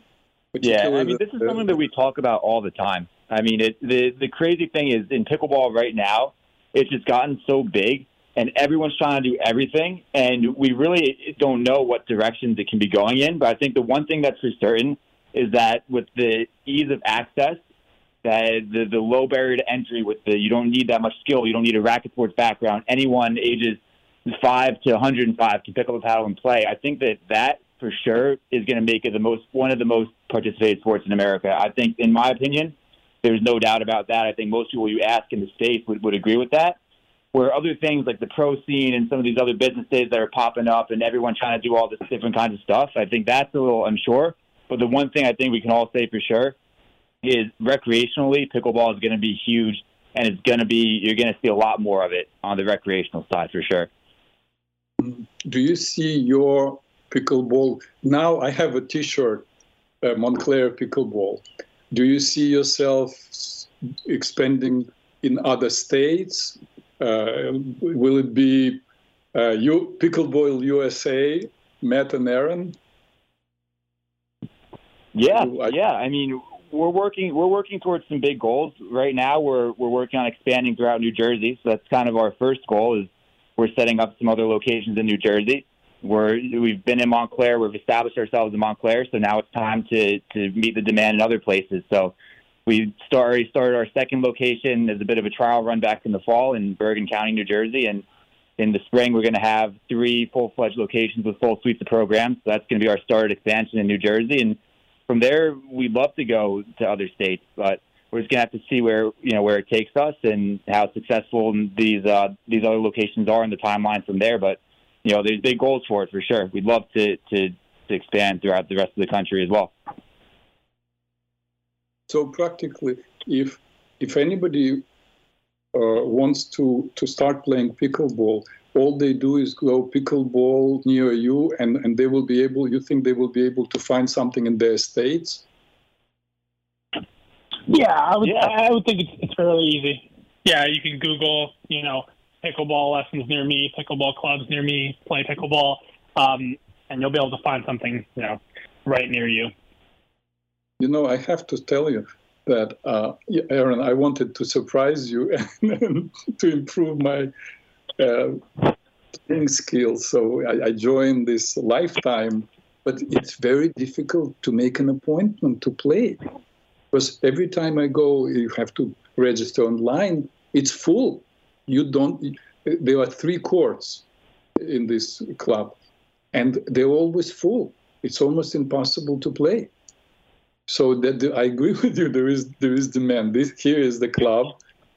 yeah, I mean, this is something that we talk about all the time. I mean, it, the the crazy thing is in pickleball right now, it's just gotten so big, and everyone's trying to do everything, and we really don't know what directions it can be going in. But I think the one thing that's for certain is that with the ease of access, that the the low barrier to entry, with the you don't need that much skill, you don't need a racket sports background. Anyone ages five to 105 can pick up a paddle and play. I think that that for sure is going to make it the most one of the most participated sports in America. I think, in my opinion, there's no doubt about that. I think most people you ask in the states would, would agree with that. Where other things like the pro scene and some of these other businesses that are popping up and everyone trying to do all this different kinds of stuff, I think that's a little unsure. But the one thing I think we can all say for sure is recreationally, pickleball is going to be huge, and it's going to be you're going to see a lot more of it on the recreational side for sure. Do you see your pickleball. Now I have a T-shirt, uh, Montclair pickleball. Do you see yourself expanding in other states? Uh, will it be uh, you, Pickleball USA, Matt and Aaron? Yeah, yeah. I mean, we're working we're working towards some big goals right now. We're we're working on expanding throughout New Jersey. So that's kind of our first goal. Is we're setting up some other locations in New Jersey we're we've been in Montclair, we've established ourselves in Montclair, so now it's time to to meet the demand in other places. So we already started our second location as a bit of a trial run back in the fall in Bergen County, New Jersey, and in the spring we're going to have three full-fledged locations with full suites of programs. So that's going to be our started expansion in New Jersey, and from there we'd love to go to other states, but we're just going to have to see where you know where it takes us and how successful these uh, these other locations are in the timeline from there. But you know, there's big goals for it for sure. We'd love to to to expand throughout the rest of the country as well. So practically, if if anybody uh, wants to to start playing pickleball, all they do is go pickleball near you, and and they will be able. You think they will be able to find something in their states? Yeah, I would. Yeah. I would think it's it's fairly easy. Yeah, you can Google, you know, pickleball lessons near me, pickleball clubs near me, play pickleball, um, and you'll be able to find something, you know, right near you. You know, I have to tell you that, uh, Aaron, I wanted to surprise you *laughs* and to improve my uh, playing skills. So I, I joined this lifetime, but it's very difficult to make an appointment to play because every time I go, you have to register online. It's full you don't there are three courts in this club and they're always full. It's almost impossible to play. So that i agree *laughs* with you there is there is demand. This here is the club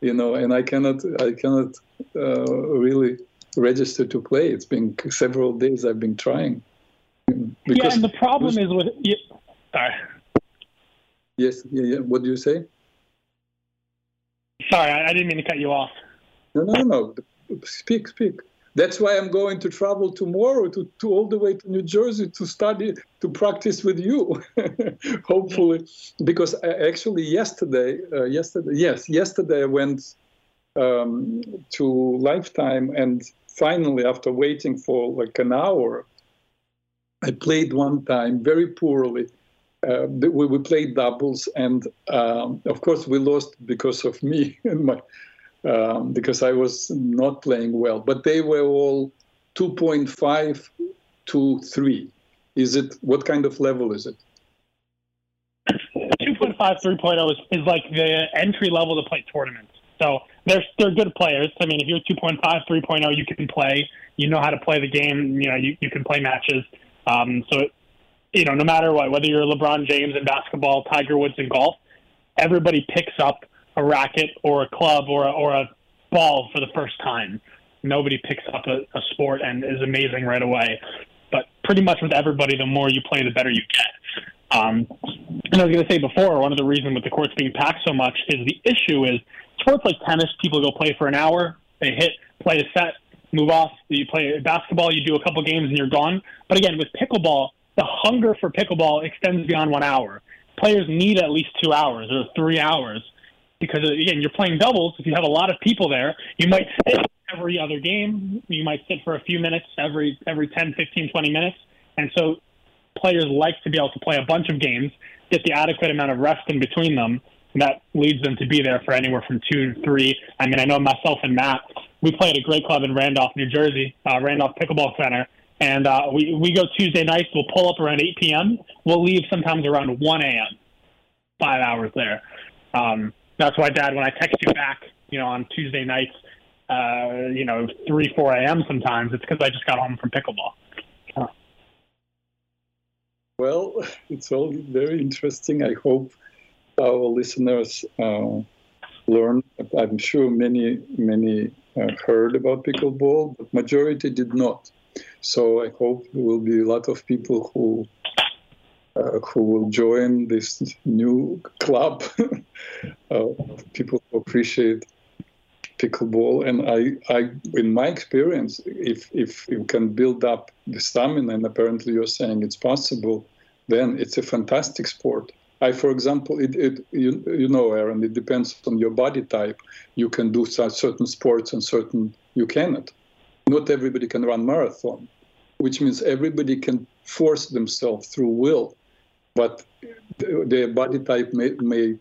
you know and i cannot i cannot uh, really register to play. It's been several days i've been trying. Yeah and the problem is with yeah, sorry. Yes yeah, yeah. What do you say? Sorry i didn't mean to cut you off no, no, no. Speak, speak. That's why I'm going to travel tomorrow to, to all the way to New Jersey to study, to practice with you, *laughs* hopefully. Because I, uh, actually yesterday, uh, yesterday, yes, yesterday I went um, to Lifetime and finally, after waiting for like an hour, I played one time very poorly. Uh, we, we played doubles, and um, of course we lost because of me *laughs* and my um, because I was not playing well. But they were all 2.5 to 3. Is it what kind of level is it? 2.5 3.0 is, is like the entry level to play tournaments. So they're they're good players. I mean, if you're 2.5 3.0, you can play. You know how to play the game. You know you, you can play matches. Um, so you know no matter what, whether you're LeBron James in basketball, Tiger Woods in golf, everybody picks up a racket or a club or a, or a ball for the first time. Nobody picks up a, a sport and is amazing right away. But pretty much with everybody, the more you play, the better you get. Um, and I was going to say before, one of the reasons with the courts being packed so much is the issue is sports like tennis, people go play for an hour, they hit, play a set, move off. You play basketball, you do a couple games and you're gone. But again, with pickleball, the hunger for pickleball extends beyond one hour. Players need at least two hours or three hours because again, you're playing doubles. If you have a lot of people there, you might sit every other game. You might sit for a few minutes every every 10, 15, 20 minutes. And so players like to be able to play a bunch of games, get the adequate amount of rest in between them. And that leads them to be there for anywhere from two to three. I mean, I know myself and Matt, we play at a great club in Randolph, New Jersey, uh, Randolph Pickleball Center. And uh, we, we go Tuesday nights. We'll pull up around 8 p.m. We'll leave sometimes around 1 a.m. Five hours there. Um, that's why, Dad, when I text you back, you know, on Tuesday nights, uh, you know, three, four a.m. sometimes, it's because I just got home from pickleball. Well, *laughs* it's all very interesting. I hope our listeners uh, learn. I'm sure many, many uh, heard about pickleball, but majority did not. So I hope there will be a lot of people who uh, who will join this new club of *laughs* people who appreciate pickleball. And I, I, in my experience, if if you can build up the stamina, and apparently you're saying it's possible, then it's a fantastic sport. I, for example, it, it you, you know, Aaron, it depends on your body type. You can do certain sports and certain you cannot. Not everybody can run marathon, which means everybody can force themselves through will, but their body type may, may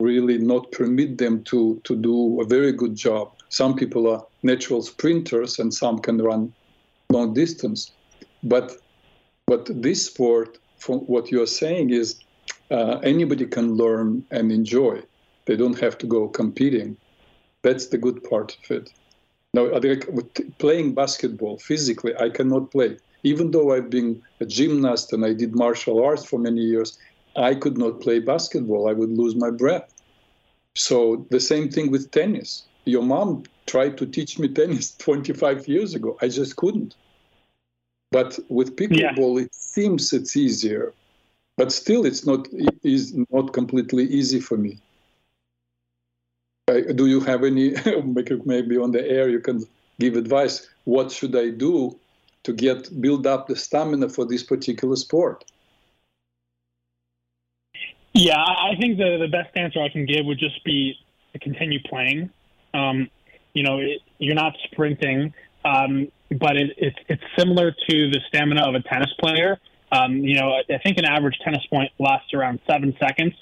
really not permit them to, to do a very good job. Some people are natural sprinters and some can run long distance. But, but this sport, from what you're saying, is uh, anybody can learn and enjoy. They don't have to go competing. That's the good part of it. Now, playing basketball physically, I cannot play. Even though I've been a gymnast and I did martial arts for many years, I could not play basketball. I would lose my breath. So the same thing with tennis. Your mom tried to teach me tennis *laughs* 25 years ago. I just couldn't. But with pickleball, yeah. it seems it's easier, but still, it's not is not completely easy for me. Uh, do you have any? *laughs* maybe on the air you can give advice. What should I do to get build up the stamina for this particular sport? Yeah, I think the the best answer I can give would just be to continue playing. Um, you know, it, you're not sprinting, um, but it, it's similar to the stamina of a tennis player. Um, you know, I think an average tennis point lasts around seven seconds,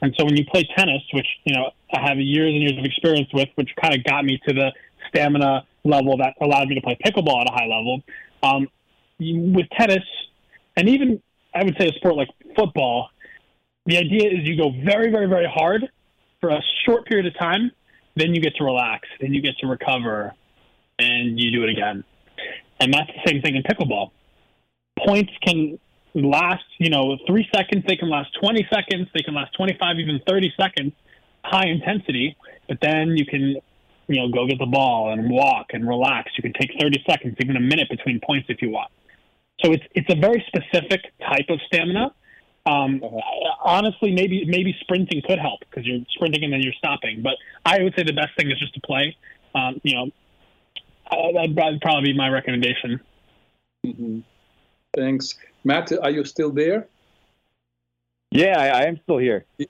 and so when you play tennis, which you know I have years and years of experience with, which kind of got me to the stamina level that allowed me to play pickleball at a high level. Um, with tennis, and even I would say a sport like football, the idea is you go very, very, very hard for a short period of time, then you get to relax, then you get to recover, and you do it again. And that's the same thing in pickleball. Points can last, you know, three seconds, they can last 20 seconds, they can last 25, even 30 seconds, high intensity, but then you can, you know, go get the ball and walk and relax. You can take 30 seconds, even a minute between points if you want. So it's, it's a very specific type of stamina um, uh-huh. Honestly, maybe maybe sprinting could help because you're sprinting and then you're stopping. But I would say the best thing is just to play. Um, you know, that'd probably be my recommendation. Mm-hmm. Thanks, Matt. Are you still there? Yeah, I, I am still here. Do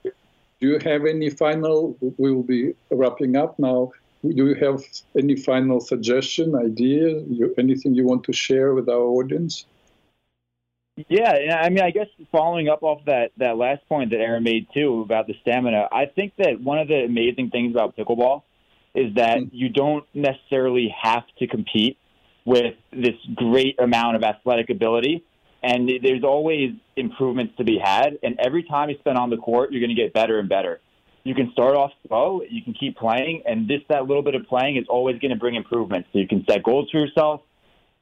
you have any final? We will be wrapping up now. Do you have any final suggestion, idea, you, anything you want to share with our audience? Yeah, I mean, I guess following up off that that last point that Aaron made too about the stamina, I think that one of the amazing things about pickleball is that mm-hmm. you don't necessarily have to compete with this great amount of athletic ability, and there's always improvements to be had. And every time you spend on the court, you're going to get better and better. You can start off slow, you can keep playing, and this that little bit of playing is always going to bring improvements. So you can set goals for yourself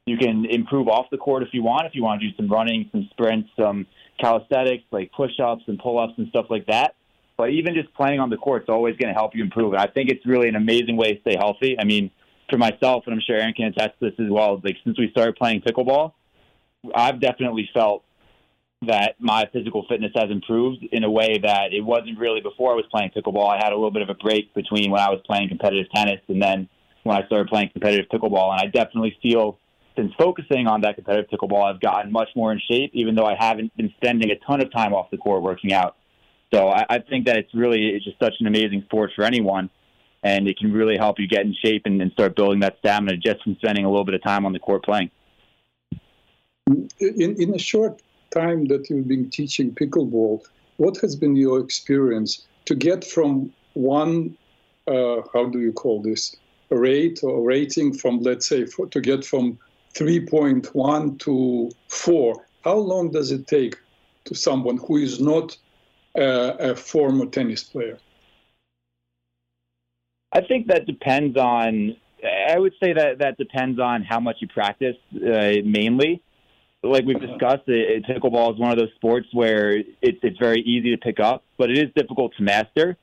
you can improve off the court if you want. If you want to do some running, some sprints, some calisthenics like push-ups and pull-ups and stuff like that. But even just playing on the court is always going to help you improve. And I think it's really an amazing way to stay healthy. I mean, for myself, and I'm sure Aaron can attest to this as well. Like since we started playing pickleball, I've definitely felt that my physical fitness has improved in a way that it wasn't really before I was playing pickleball. I had a little bit of a break between when I was playing competitive tennis and then when I started playing competitive pickleball. And I definitely feel since focusing on that competitive pickleball, I've gotten much more in shape, even though I haven't been spending a ton of time off the court working out. So I, I think that it's really it's just such an amazing sport for anyone, and it can really help you get in shape and, and start building that stamina just from spending a little bit of time on the court playing. In, in a short time that you've been teaching pickleball, what has been your experience to get from one, uh, how do you call this, rate or rating from, let's say, for, to get from 3.1 to 4, how long does it take to someone who is not a, a former tennis player? I think that depends on. I would say that that depends on how much you practice, uh, mainly. Like we've discussed, it, pickleball is one of those sports where it's it's very easy to pick up, but it is difficult to master.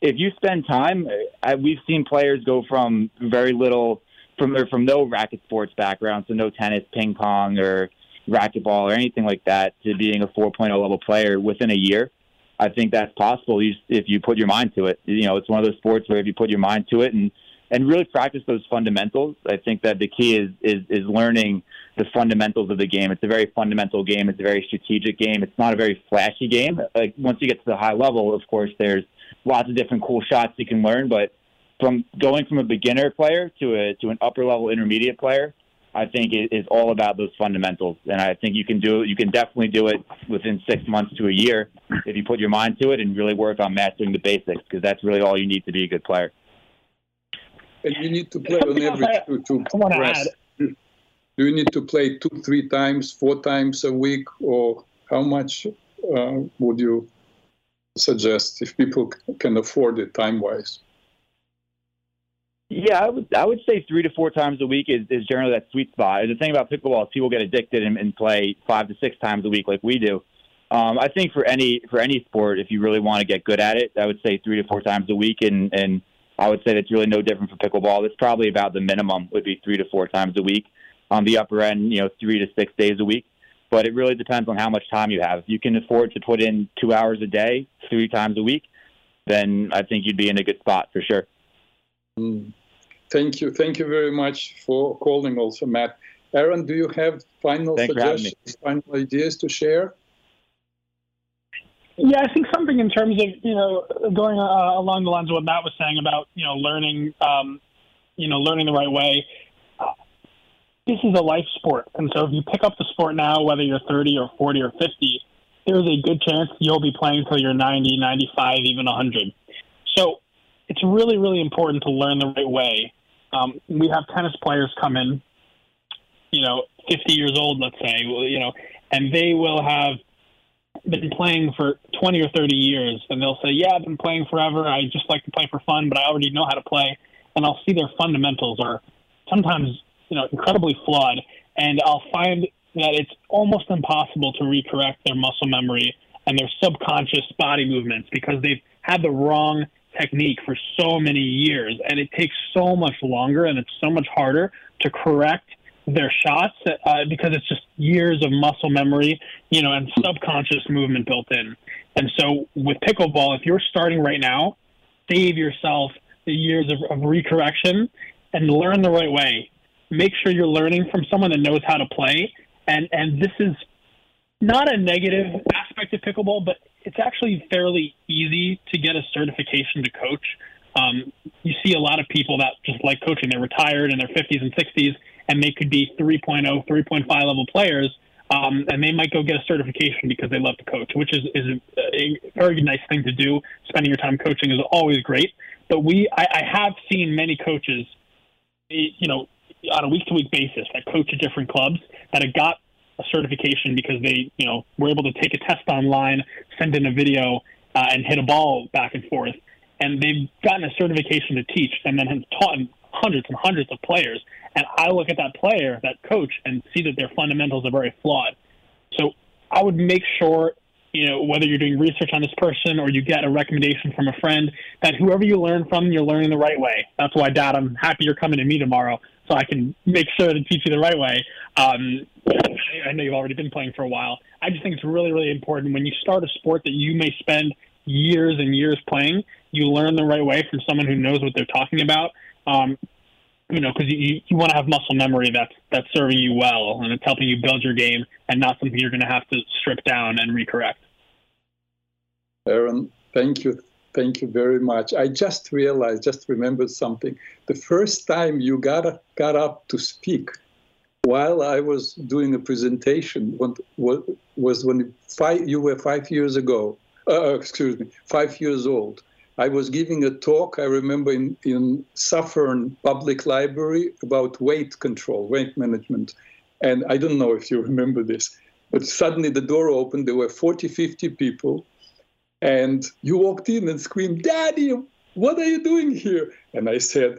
If you spend time, I, we've seen players go from very little from or from no racket sports background, so no tennis, ping pong, or racquetball or anything like that, to being a 4.0 level player within a year. I think that's possible if you put your mind to it. You know, it's one of those sports where if you put your mind to it and and really practice those fundamentals, I think that the key is is is learning the fundamentals of the game. It's a very fundamental game. It's a very strategic game. It's not a very flashy game. Like once you get to the high level, of course, there's lots of different cool shots you can learn, but from going from a beginner player to a to an upper level intermediate player, I think it is all about those fundamentals. And I think you can do you can definitely do it within six months to a year if you put your mind to it and really work on mastering the basics because that's really all you need to be a good player. And you need to play on average *laughs* to, progress. Do you need to play two, three times, four times a week, or how much uh, would you suggest if people can afford it time wise? Yeah, I would I would say three to four times a week is, is generally that sweet spot. And The thing about pickleball is people get addicted and, and play five to six times a week like we do. Um, I think for any for any sport, if you really want to get good at it, I would say three to four times a week, and and I would say that's really no different for pickleball. It's probably about the minimum would be three to four times a week. On the upper end, you know, three to six days a week. But it really depends on how much time you have. If you can afford to put in two hours a day, three times a week, then I think you'd be in a good spot for sure. Mm. Thank you. Thank you very much for calling also, Matt. Aaron, do you have final Thanks suggestions, final ideas to share? Yeah, I think something in terms of, you know, going uh, along the lines of what Matt was saying about, you know, learning, um, you know, learning the right way. This is a life sport. And so if you pick up the sport now, whether you're 30 or 40 or 50, there's a good chance you'll be playing until you're 90, 95, even 100. So it's really, really important to learn the right way. Um, we have tennis players come in, you know, 50 years old, let's say, you know, and they will have been playing for 20 or 30 years, and they'll say, "Yeah, I've been playing forever. I just like to play for fun, but I already know how to play." And I'll see their fundamentals are sometimes, you know, incredibly flawed, and I'll find that it's almost impossible to recorrect their muscle memory and their subconscious body movements because they've had the wrong technique for so many years, and it takes so much longer and it's so much harder to correct their shots uh, because it's just years of muscle memory, you know, and subconscious movement built in. And so with pickleball, if you're starting right now, save yourself the years of, of recorrection and learn the right way. Make sure you're learning from someone that knows how to play. And and this is not a negative aspect of pickleball, but it's actually fairly easy to get a certification to coach. Um, you see a lot of people that just like coaching. They're retired in their 50s and 60s, and they could be 3.0, 3.5 level players, um, and they might go get a certification because they love to coach, which is, is a, very nice thing to do. Spending your time coaching is always great. But we, I, I have seen many coaches, you know, on a week to week basis that coach at different clubs that have got a certification because they, you know, were able to take a test online, send in a video, uh, and hit a ball back and forth. And they've gotten a certification to teach and then have taught hundreds and hundreds of players. And I look at that player, that coach, and see that their fundamentals are very flawed. So I would make sure, you know, whether you're doing research on this person or you get a recommendation from a friend, that whoever you learn from, you're learning the right way. That's why, Dad, I'm happy you're coming to me tomorrow so I can make sure to teach you the right way. Um, I know you've already been playing for a while. I just think it's really, really important when you start a sport that you may spend years and years playing, you learn the right way from someone who knows what they're talking about. Um, you know, because you, you want to have muscle memory that's that's serving you well and it's helping you build your game and not something you're going to have to strip down and recorrect. Aaron, thank you. Thank you very much. I just realized, just remembered something. The first time you got, got up to speak while I was doing a presentation was when five, you were five years ago, uh, excuse me, five years old. I was giving a talk, I remember, in, in Suffern Public Library about weight control, weight management. And I don't know if you remember this, but suddenly the door opened. There were 40, 50 people. And you walked in and screamed, Daddy, what are you doing here? And I said,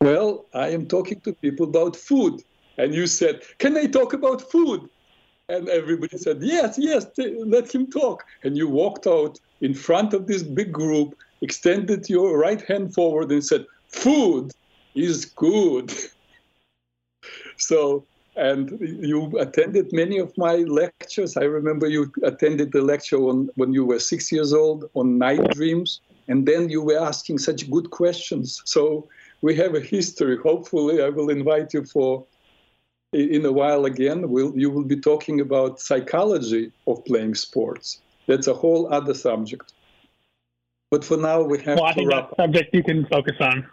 Well, I am talking to people about food. And you said, Can I talk about food? And everybody said, Yes, yes, let him talk. And you walked out in front of this big group extended your right hand forward and said, Food is good. *laughs* so, and you attended many of my lectures. I remember you attended the lecture on, when you were six years old on night dreams, and then you were asking such good questions. So, we have a history. Hopefully, I will invite you for in a while again. We'll, you will be talking about psychology of playing sports. That's a whole other subject. But for now, we have well, I think wrap that's subject you can focus on.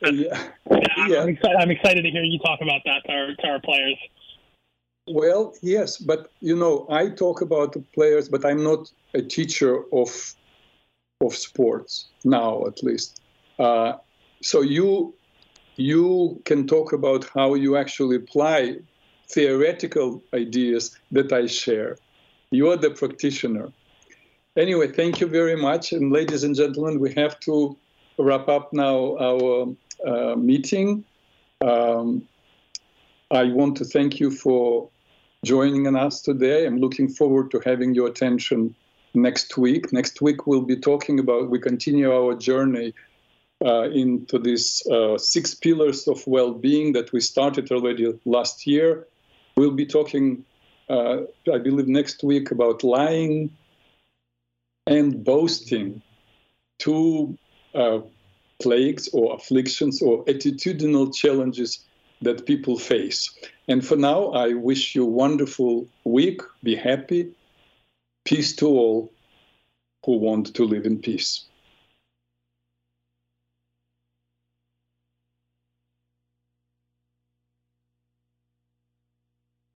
Yeah. yeah, I'm, yeah. I'm, excited, I'm excited to hear you talk about that to our, to our players. Well, yes, but you know, I talk about the players, but I'm not a teacher of of sports now, at least. Uh, so you you can talk about how you actually apply theoretical ideas that I share. You are the practitioner. Anyway, thank you very much. And ladies and gentlemen, we have to wrap up now our uh, meeting. Um, I want to thank you for joining us today. I'm looking forward to having your attention next week. Next week, we'll be talking about, we continue our journey uh, into these uh, six pillars of well being that we started already last year. We'll be talking, uh, I believe, next week about lying, and boasting, two uh, plagues or afflictions or attitudinal challenges that people face. And for now, I wish you a wonderful week. Be happy. Peace to all who want to live in peace.